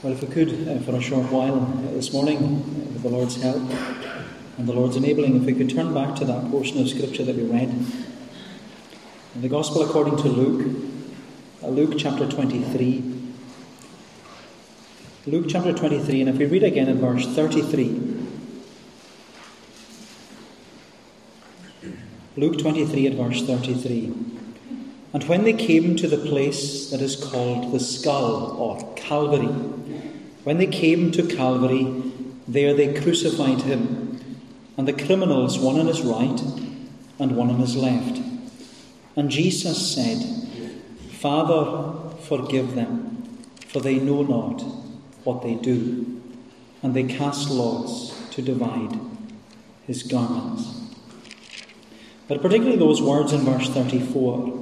Well, if we could, uh, for a short while uh, this morning, uh, with the Lord's help and the Lord's enabling, if we could turn back to that portion of Scripture that we read. In the Gospel according to Luke, uh, Luke chapter 23. Luke chapter 23, and if we read again in verse 33. Luke 23 at verse 33. And when they came to the place that is called the skull or Calvary, when they came to Calvary, there they crucified him, and the criminals one on his right and one on his left. And Jesus said, Father, forgive them, for they know not what they do. And they cast lots to divide his garments. But particularly those words in verse 34,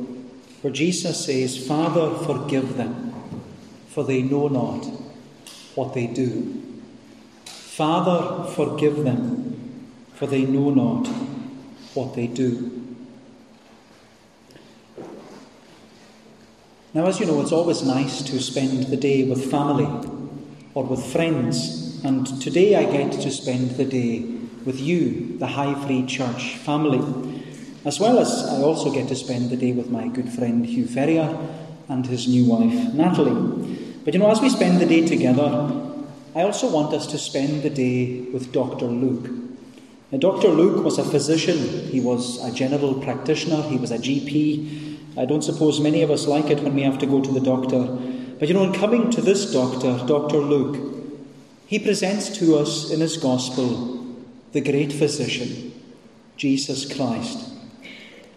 where Jesus says, Father, forgive them, for they know not what they do. Father, forgive them, for they know not what they do. Now, as you know, it's always nice to spend the day with family or with friends, and today I get to spend the day with you, the High Free Church family, as well as I also get to spend the day with my good friend Hugh Ferrier and his new wife Natalie. But you know, as we spend the day together, I also want us to spend the day with Dr. Luke. Now, Dr. Luke was a physician, he was a general practitioner, he was a GP. I don't suppose many of us like it when we have to go to the doctor. But you know, in coming to this doctor, Dr. Luke, he presents to us in his gospel the great physician, Jesus Christ.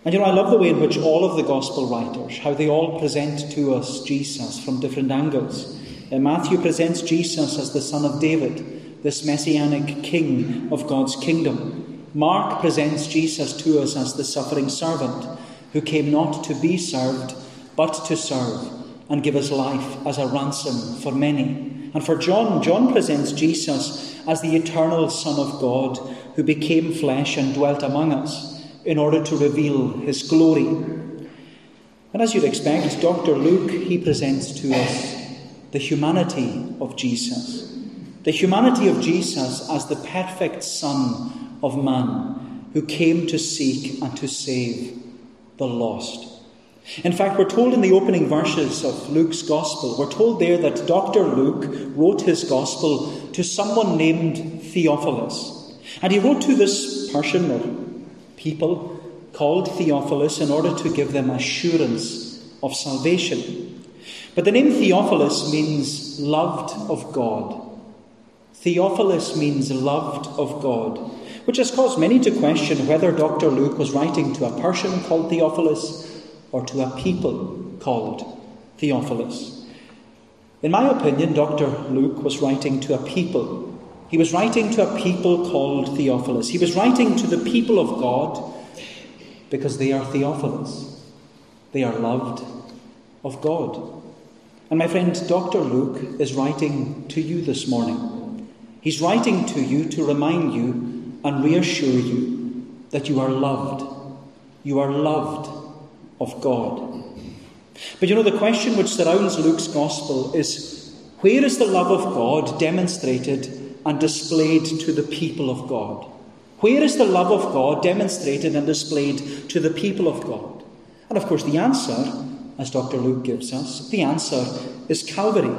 And you know, I love the way in which all of the gospel writers, how they all present to us Jesus from different angles. Uh, Matthew presents Jesus as the son of David, this messianic king of God's kingdom. Mark presents Jesus to us as the suffering servant who came not to be served, but to serve and give his life as a ransom for many. And for John, John presents Jesus as the eternal Son of God who became flesh and dwelt among us in order to reveal his glory. And as you'd expect, Dr. Luke, he presents to us the humanity of Jesus. The humanity of Jesus as the perfect Son of man who came to seek and to save the lost. In fact, we're told in the opening verses of Luke's Gospel, we're told there that Dr. Luke wrote his Gospel to someone named Theophilus. And he wrote to this person people called Theophilus in order to give them assurance of salvation. But the name Theophilus means loved of God. Theophilus means loved of God, which has caused many to question whether Dr. Luke was writing to a person called Theophilus or to a people called Theophilus. In my opinion, Dr. Luke was writing to a people he was writing to a people called Theophilus. He was writing to the people of God because they are Theophilus. They are loved of God. And my friend, Dr. Luke is writing to you this morning. He's writing to you to remind you and reassure you that you are loved. You are loved of God. But you know, the question which surrounds Luke's gospel is where is the love of God demonstrated and displayed to the people of God? Where is the love of God demonstrated and displayed to the people of God? And of course, the answer, as Dr. Luke gives us, the answer is Calvary.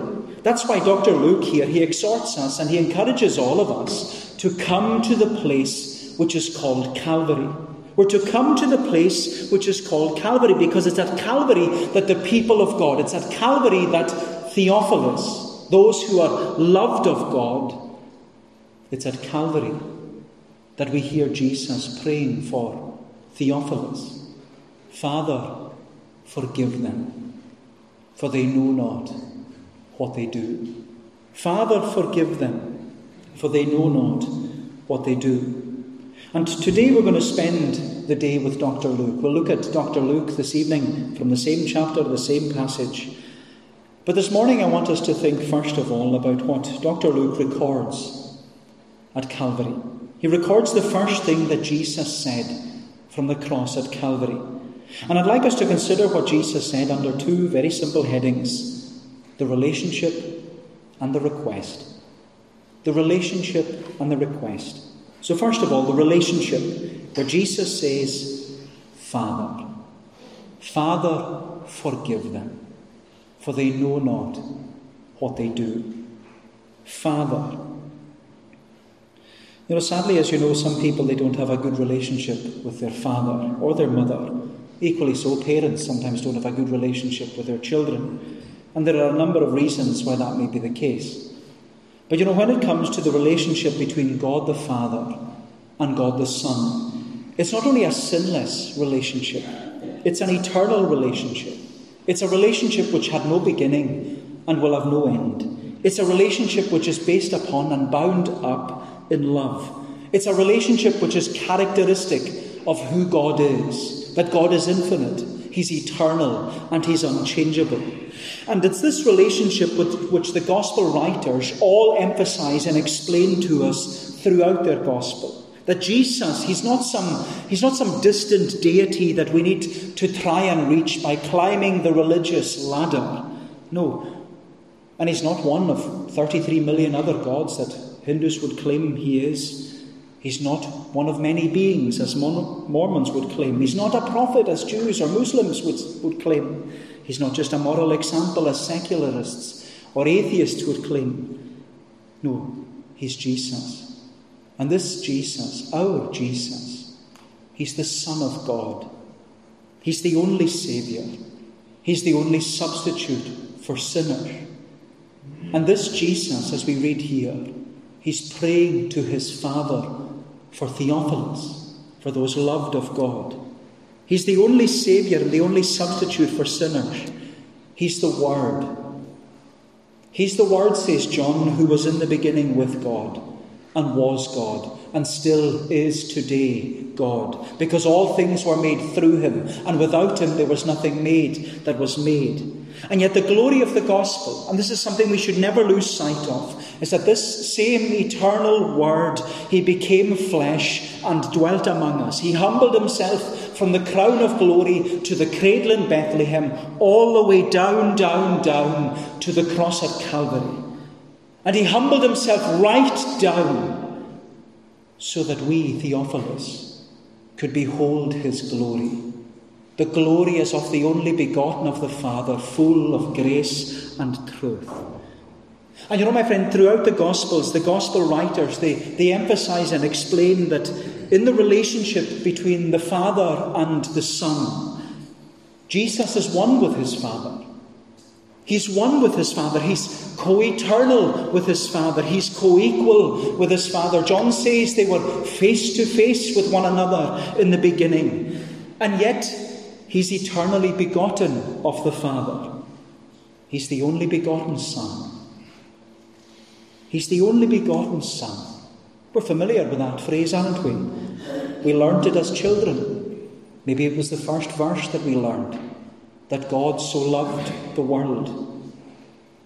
That's why Dr. Luke here, he exhorts us and he encourages all of us to come to the place which is called Calvary. We're to come to the place which is called Calvary because it's at Calvary that the people of God, it's at Calvary that Theophilus, those who are loved of God, it's at Calvary that we hear Jesus praying for Theophilus Father, forgive them, for they know not what they do. Father, forgive them, for they know not what they do. And today we're going to spend the day with Dr. Luke. We'll look at Dr. Luke this evening from the same chapter, the same passage. But this morning I want us to think first of all about what Dr. Luke records at Calvary. He records the first thing that Jesus said from the cross at Calvary. And I'd like us to consider what Jesus said under two very simple headings the relationship and the request. The relationship and the request. So, first of all, the relationship where Jesus says, Father, Father, forgive them, for they know not what they do. Father. You know, sadly, as you know, some people they don't have a good relationship with their father or their mother. Equally so, parents sometimes don't have a good relationship with their children. And there are a number of reasons why that may be the case. But you know, when it comes to the relationship between God the Father and God the Son, it's not only a sinless relationship, it's an eternal relationship. It's a relationship which had no beginning and will have no end. It's a relationship which is based upon and bound up in love. It's a relationship which is characteristic of who God is, that God is infinite, He's eternal, and He's unchangeable. And it's this relationship with, which the Gospel writers all emphasize and explain to us throughout their Gospel. That Jesus, he's not, some, he's not some distant deity that we need to try and reach by climbing the religious ladder. No. And he's not one of 33 million other gods that Hindus would claim he is. He's not one of many beings, as Mormons would claim. He's not a prophet, as Jews or Muslims would, would claim. He's not just a moral example, as secularists or atheists would claim. No, he's Jesus. And this Jesus, our Jesus, he's the Son of God. He's the only Saviour. He's the only substitute for sinners. And this Jesus, as we read here, he's praying to his Father for Theophilus, for those loved of God. He's the only Saviour and the only substitute for sinners. He's the Word. He's the Word, says John, who was in the beginning with God and was God and still is today God, because all things were made through him, and without him there was nothing made that was made. And yet, the glory of the gospel, and this is something we should never lose sight of, is that this same eternal Word, He became flesh and dwelt among us. He humbled Himself from the crown of glory to the cradle in Bethlehem, all the way down, down, down to the cross at Calvary. And He humbled Himself right down so that we, Theophilus, could behold His glory. The glory is of the only begotten of the Father, full of grace and truth. And you know, my friend, throughout the Gospels, the Gospel writers, they, they emphasize and explain that in the relationship between the Father and the Son, Jesus is one with his Father. He's one with his Father. He's co eternal with his Father. He's co equal with his Father. John says they were face to face with one another in the beginning. And yet, He's eternally begotten of the Father. He's the only begotten Son. He's the only begotten Son. We're familiar with that phrase, aren't we? We learned it as children. Maybe it was the first verse that we learned that God so loved the world.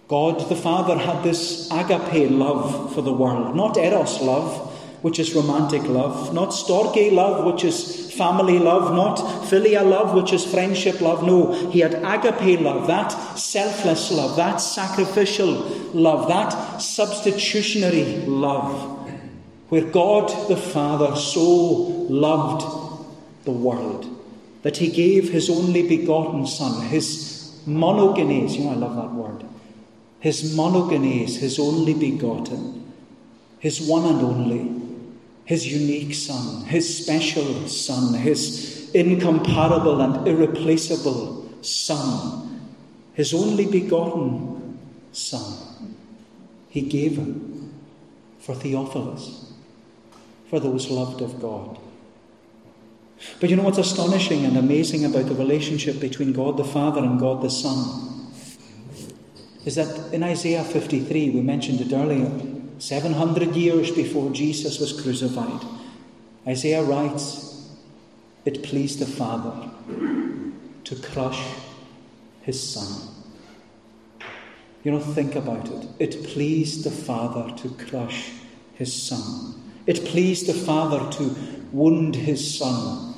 God the Father had this agape love for the world, not eros love, which is romantic love, not storge love, which is family love, not philia love, which is friendship love. No, he had agape love, that selfless love, that sacrificial love, that substitutionary love, where God the Father so loved the world that he gave his only begotten Son, his monogenes, you know, I love that word, his monogenes, his only begotten, his one and only his unique Son, his special Son, his incomparable and irreplaceable Son, his only begotten Son. He gave him for Theophilus, for those loved of God. But you know what's astonishing and amazing about the relationship between God the Father and God the Son? Is that in Isaiah 53, we mentioned it earlier, 700 years before Jesus was crucified, Isaiah writes, It pleased the Father to crush his Son. You know, think about it. It pleased the Father to crush his Son. It pleased the Father to wound his Son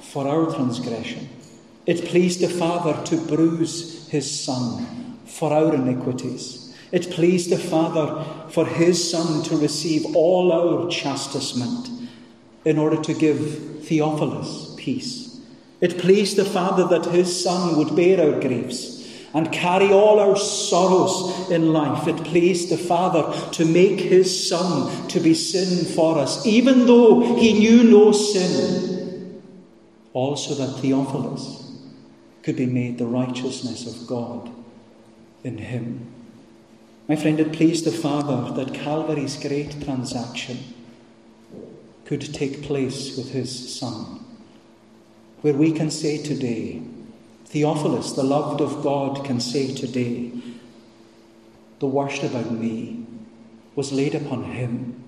for our transgression. It pleased the Father to bruise his Son for our iniquities. It pleased the Father for his Son to receive all our chastisement in order to give Theophilus peace. It pleased the Father that his Son would bear our griefs and carry all our sorrows in life. It pleased the Father to make his Son to be sin for us, even though he knew no sin, also that Theophilus could be made the righteousness of God in him. My friend, it pleased the Father that Calvary's great transaction could take place with his Son, where we can say today, Theophilus, the loved of God, can say today, the worst about me was laid upon him.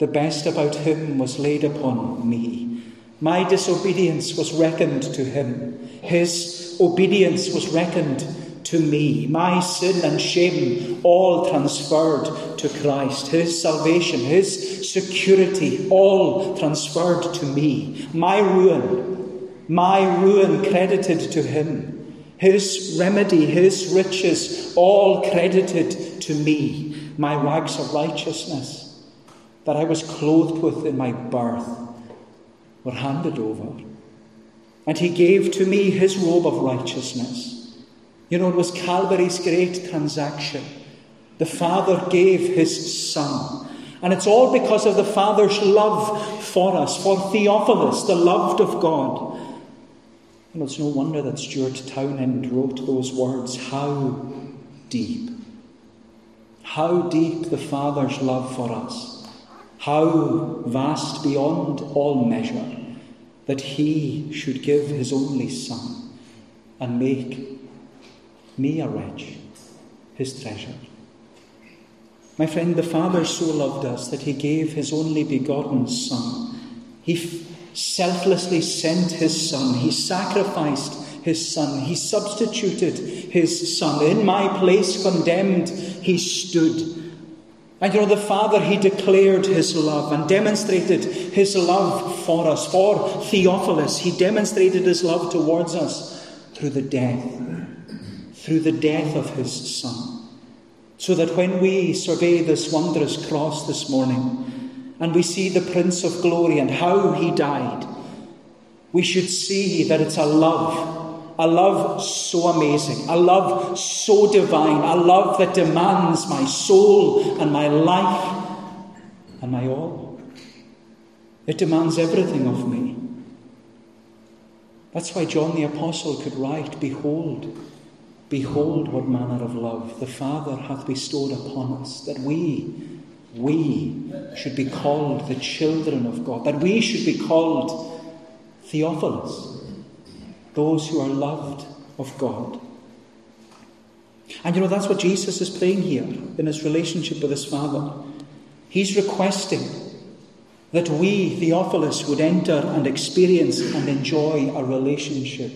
The best about him was laid upon me. My disobedience was reckoned to him. His obedience was reckoned to me. My sin and shame all transferred to Christ. His salvation, His security all transferred to me. My ruin, my ruin credited to Him. His remedy, His riches all credited to me. My rags of righteousness that I was clothed with in my birth were handed over. And He gave to me His robe of righteousness. You know, it was Calvary's great transaction. The Father gave His Son. And it's all because of the Father's love for us, for Theophilus, the loved of God. And it's no wonder that Stuart Townend wrote those words How deep, how deep the Father's love for us, how vast beyond all measure that He should give His only Son and make me a wretch, his treasure. My friend, the Father so loved us that he gave his only begotten Son. He f- selflessly sent his Son. He sacrificed his Son. He substituted his Son. In my place, condemned, he stood. And you know, the Father, he declared his love and demonstrated his love for us, for Theophilus. He demonstrated his love towards us through the death through the death of his Son. So that when we survey this wondrous cross this morning and we see the Prince of Glory and how he died, we should see that it's a love, a love so amazing, a love so divine, a love that demands my soul and my life and my all. It demands everything of me. That's why John the Apostle could write, Behold, Behold, what manner of love the Father hath bestowed upon us, that we, we should be called the children of God, that we should be called Theophilus, those who are loved of God. And you know, that's what Jesus is praying here in his relationship with his Father. He's requesting that we, Theophilus, would enter and experience and enjoy a relationship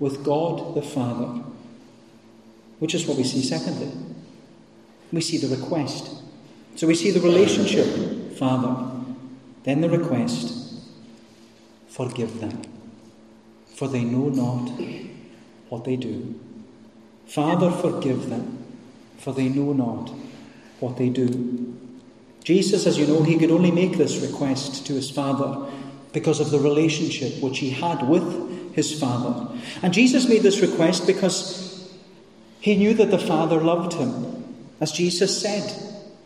with God the Father which is what we see secondly. We see the request. So we see the relationship, Father, then the request, forgive them, for they know not what they do. Father, forgive them, for they know not what they do. Jesus, as you know, he could only make this request to his Father because of the relationship which he had with his Father. And Jesus made this request because he knew that the Father loved him. As Jesus said,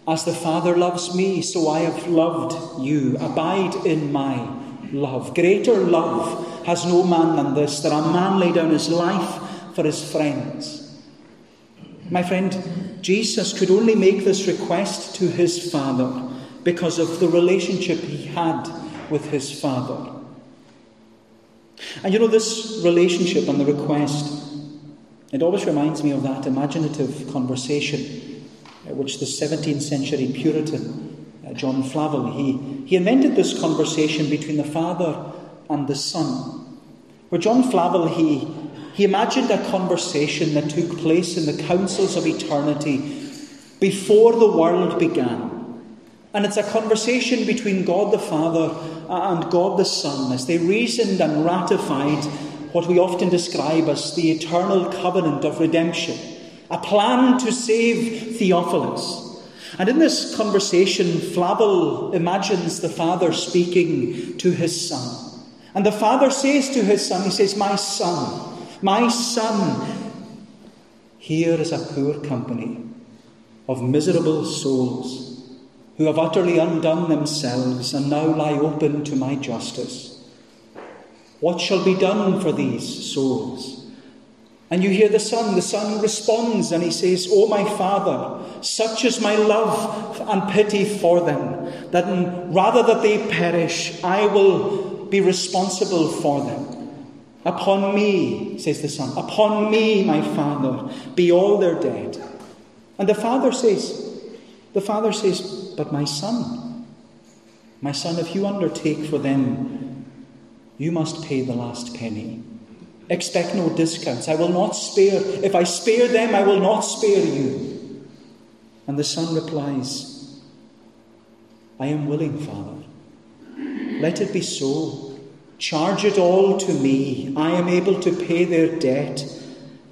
As the Father loves me, so I have loved you. Abide in my love. Greater love has no man than this, that a man lay down his life for his friends. My friend, Jesus could only make this request to his Father because of the relationship he had with his Father. And you know, this relationship and the request it always reminds me of that imaginative conversation uh, which the 17th century Puritan, uh, John Flavel, he, he invented this conversation between the Father and the Son. Where John Flavel, he, he imagined a conversation that took place in the councils of eternity before the world began. And it's a conversation between God the Father and God the Son as they reasoned and ratified what we often describe as the eternal covenant of redemption, a plan to save Theophilus. And in this conversation, Flavel imagines the father speaking to his son. And the father says to his son, He says, My son, my son, here is a poor company of miserable souls who have utterly undone themselves and now lie open to my justice. What shall be done for these souls? And you hear the son. The son responds and he says, O my father, such is my love and pity for them, that rather that they perish, I will be responsible for them. Upon me, says the son, upon me, my father, be all their dead. And the father says, the father says, but my son, my son, if you undertake for them, you must pay the last penny. Expect no discounts. I will not spare. If I spare them, I will not spare you. And the son replies, I am willing, Father. Let it be so. Charge it all to me. I am able to pay their debt.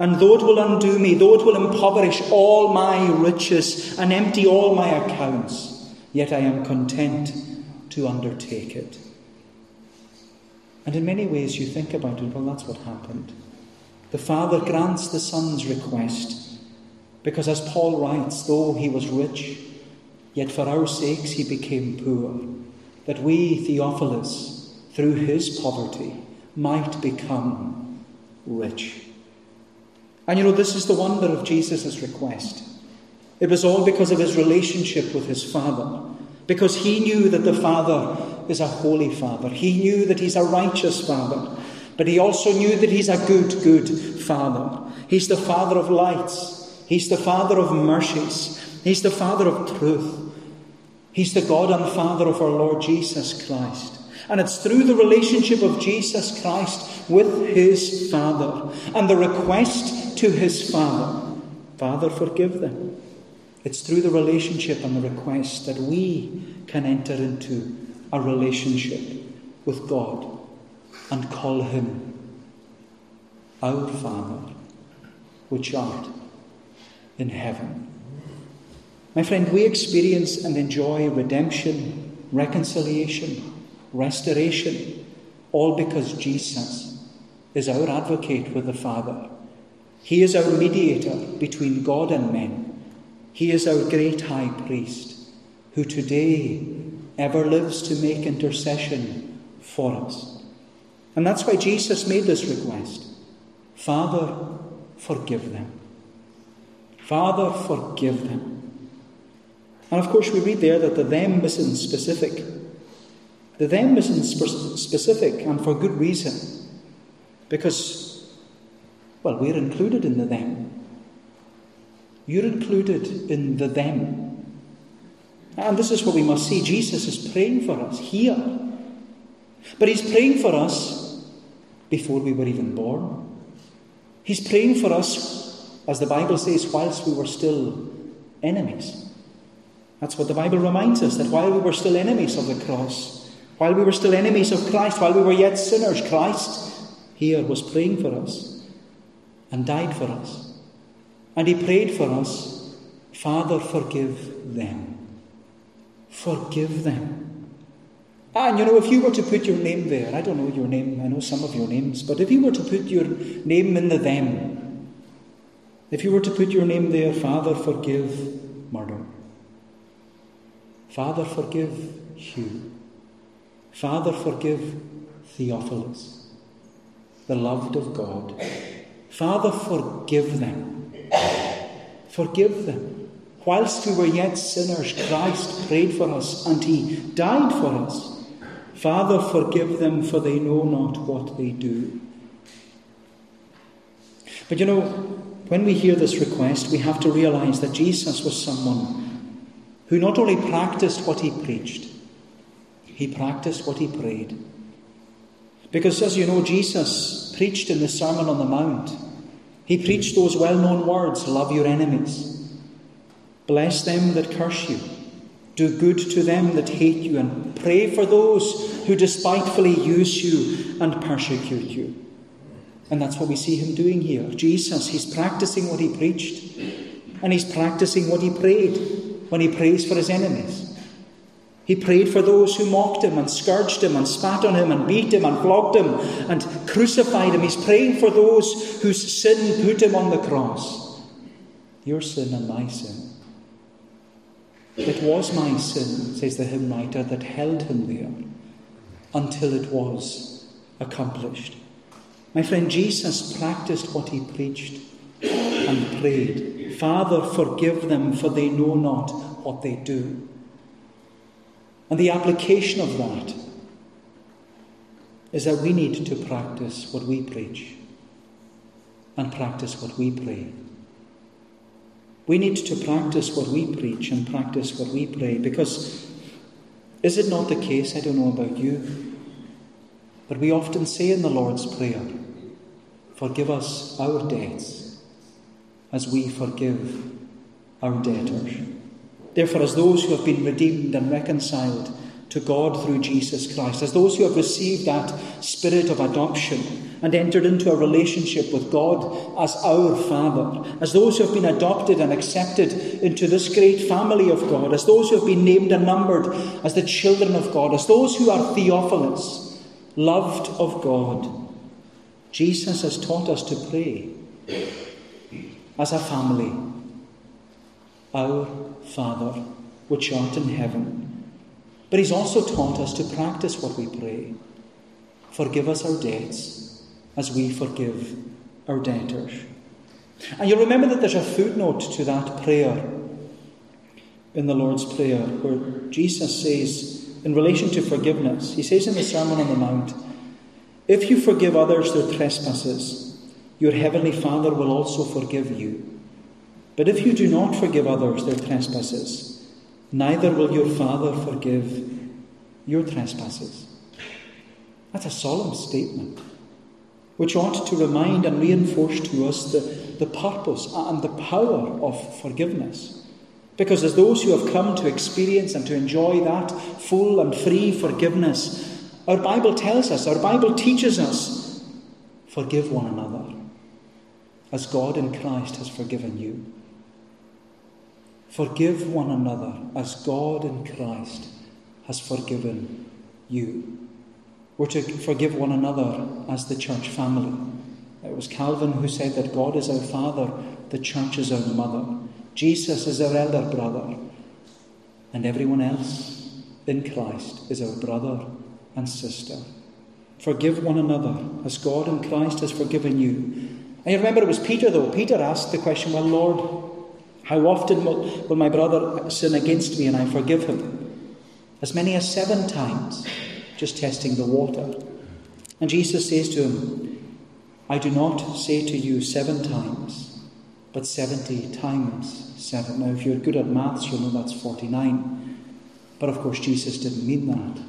And though it will undo me, though it will impoverish all my riches and empty all my accounts, yet I am content to undertake it. And in many ways, you think about it, well, that's what happened. The Father grants the Son's request because, as Paul writes, though he was rich, yet for our sakes he became poor, that we, Theophilus, through his poverty, might become rich. And you know, this is the wonder of Jesus' request. It was all because of his relationship with his Father. Because he knew that the Father is a holy Father. He knew that he's a righteous Father. But he also knew that he's a good, good Father. He's the Father of lights. He's the Father of mercies. He's the Father of truth. He's the God and Father of our Lord Jesus Christ. And it's through the relationship of Jesus Christ with his Father and the request to his Father Father, forgive them. It's through the relationship and the request that we can enter into a relationship with God and call Him our Father, which art in heaven. My friend, we experience and enjoy redemption, reconciliation, restoration, all because Jesus is our advocate with the Father. He is our mediator between God and men. He is our great high priest who today ever lives to make intercession for us. And that's why Jesus made this request Father, forgive them. Father, forgive them. And of course, we read there that the them isn't specific. The them isn't spe- specific, and for good reason. Because, well, we're included in the them. You're included in the them. And this is what we must see. Jesus is praying for us here. But he's praying for us before we were even born. He's praying for us, as the Bible says, whilst we were still enemies. That's what the Bible reminds us that while we were still enemies of the cross, while we were still enemies of Christ, while we were yet sinners, Christ here was praying for us and died for us. And he prayed for us Father, forgive them. Forgive them. Ah, and you know, if you were to put your name there, I don't know your name, I know some of your names, but if you were to put your name in the them, if you were to put your name there, Father, forgive Murdo. Father, forgive Hugh. Father, forgive Theophilus, the loved of God. Father, forgive them. Forgive them. Whilst we were yet sinners, Christ prayed for us and he died for us. Father, forgive them, for they know not what they do. But you know, when we hear this request, we have to realize that Jesus was someone who not only practiced what he preached, he practiced what he prayed. Because, as you know, Jesus preached in the Sermon on the Mount he preached those well known words love your enemies, bless them that curse you, do good to them that hate you, and pray for those who despitefully use you and persecute you. And that's what we see him doing here. Jesus, he's practicing what he preached, and he's practicing what he prayed when he prays for his enemies. He prayed for those who mocked him and scourged him and spat on him and beat him and flogged him and crucified him. He's praying for those whose sin put him on the cross. Your sin and my sin. It was my sin, says the hymn writer, that held him there until it was accomplished. My friend, Jesus practiced what he preached and prayed Father, forgive them, for they know not what they do. And the application of that is that we need to practice what we preach and practice what we pray. We need to practice what we preach and practice what we pray because is it not the case? I don't know about you, but we often say in the Lord's Prayer, Forgive us our debts as we forgive our debtors. Therefore, as those who have been redeemed and reconciled to God through Jesus Christ, as those who have received that spirit of adoption and entered into a relationship with God as our Father, as those who have been adopted and accepted into this great family of God, as those who have been named and numbered as the children of God, as those who are Theophilus, loved of God, Jesus has taught us to pray as a family our Father, which art in heaven. But He's also taught us to practice what we pray. Forgive us our debts as we forgive our debtors. And you'll remember that there's a footnote to that prayer in the Lord's Prayer where Jesus says, in relation to forgiveness, He says in the Sermon on the Mount, If you forgive others their trespasses, your heavenly Father will also forgive you. But if you do not forgive others their trespasses, neither will your Father forgive your trespasses. That's a solemn statement, which ought to remind and reinforce to us the, the purpose and the power of forgiveness. Because as those who have come to experience and to enjoy that full and free forgiveness, our Bible tells us, our Bible teaches us, forgive one another as God in Christ has forgiven you. Forgive one another as God in Christ has forgiven you. We're to forgive one another as the church family. It was Calvin who said that God is our Father, the church is our mother, Jesus is our elder brother, and everyone else in Christ is our brother and sister. Forgive one another as God in Christ has forgiven you. And you remember it was Peter, though. Peter asked the question, Well, Lord, how often will, will my brother sin against me and I forgive him? As many as seven times, just testing the water. And Jesus says to him, I do not say to you seven times, but 70 times seven. Now, if you're good at maths, you'll know that's 49. But of course, Jesus didn't mean that.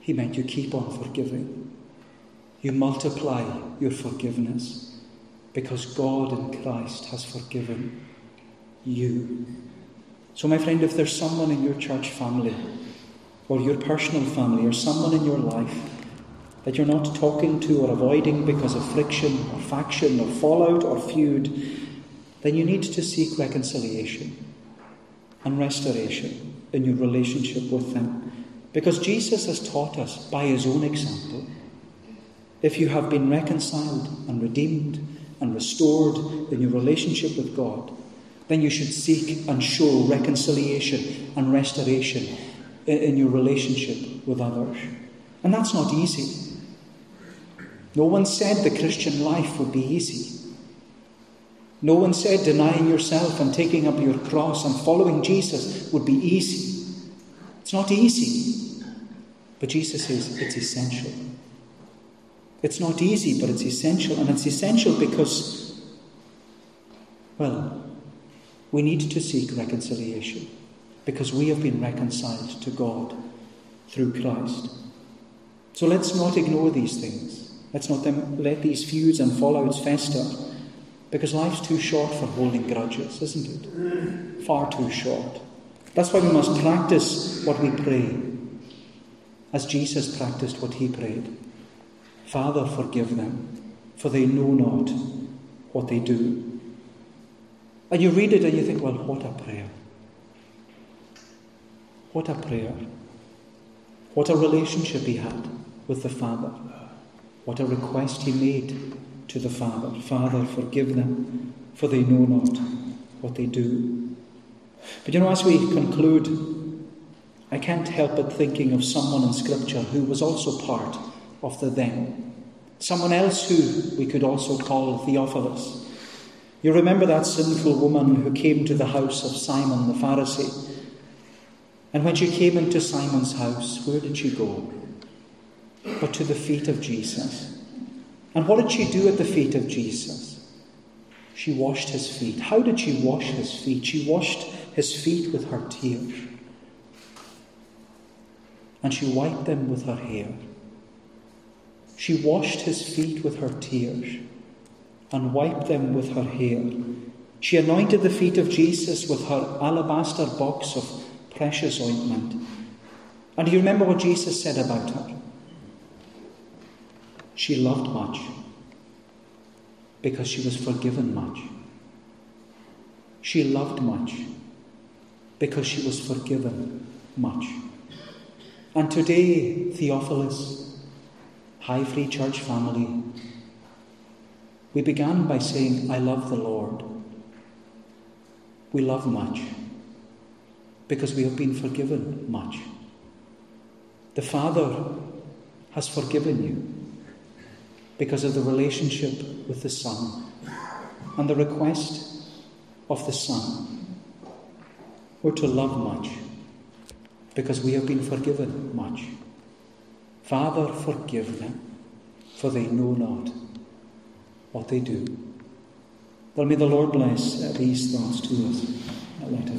He meant you keep on forgiving. You multiply your forgiveness because God in Christ has forgiven you. So, my friend, if there's someone in your church family, or your personal family, or someone in your life that you're not talking to or avoiding because of friction or faction or fallout or feud, then you need to seek reconciliation and restoration in your relationship with them. Because Jesus has taught us by his own example if you have been reconciled and redeemed and restored in your relationship with God, then you should seek and show reconciliation and restoration in, your relationship with others. And that's not easy. No one said the Christian life would be easy. No one said denying yourself and taking up your cross and following Jesus would be easy. It's not easy. But Jesus says it's essential. It's not easy, but it's essential. And it's essential because, well, we need to seek reconciliation because we have been reconciled to God through Christ. So let's not ignore these things. Let's not let these feuds and fallouts fester because life's too short for holding grudges, isn't it? Far too short. That's why we must practice what we pray as Jesus practiced what he prayed. Father, forgive them, for they know not what they do. And you read it and you think, well, what a prayer. What a prayer. What a relationship he had with the Father. What a request he made to the Father Father, forgive them, for they know not what they do. But you know, as we conclude, I can't help but thinking of someone in Scripture who was also part of the them. Someone else who we could also call Theophilus. You remember that sinful woman who came to the house of Simon the Pharisee. And when she came into Simon's house, where did she go? But to the feet of Jesus. And what did she do at the feet of Jesus? She washed his feet. How did she wash his feet? She washed his feet with her tears. And she wiped them with her hair. She washed his feet with her tears and wiped them with her hair. She anointed the feet of Jesus with her alabaster box of precious ointment. And do you remember what Jesus said about her? She loved much because she was forgiven much. She loved much because she was forgiven much. And today, Theophilus, High Free Church family, we began by saying, I love the Lord. We love much because we have been forgiven much. The Father has forgiven you because of the relationship with the Son and the request of the Son. We're to love much because we have been forgiven much. Father, forgive them, for they know not what they do. Well, may the Lord bless these thoughts to us. Let us.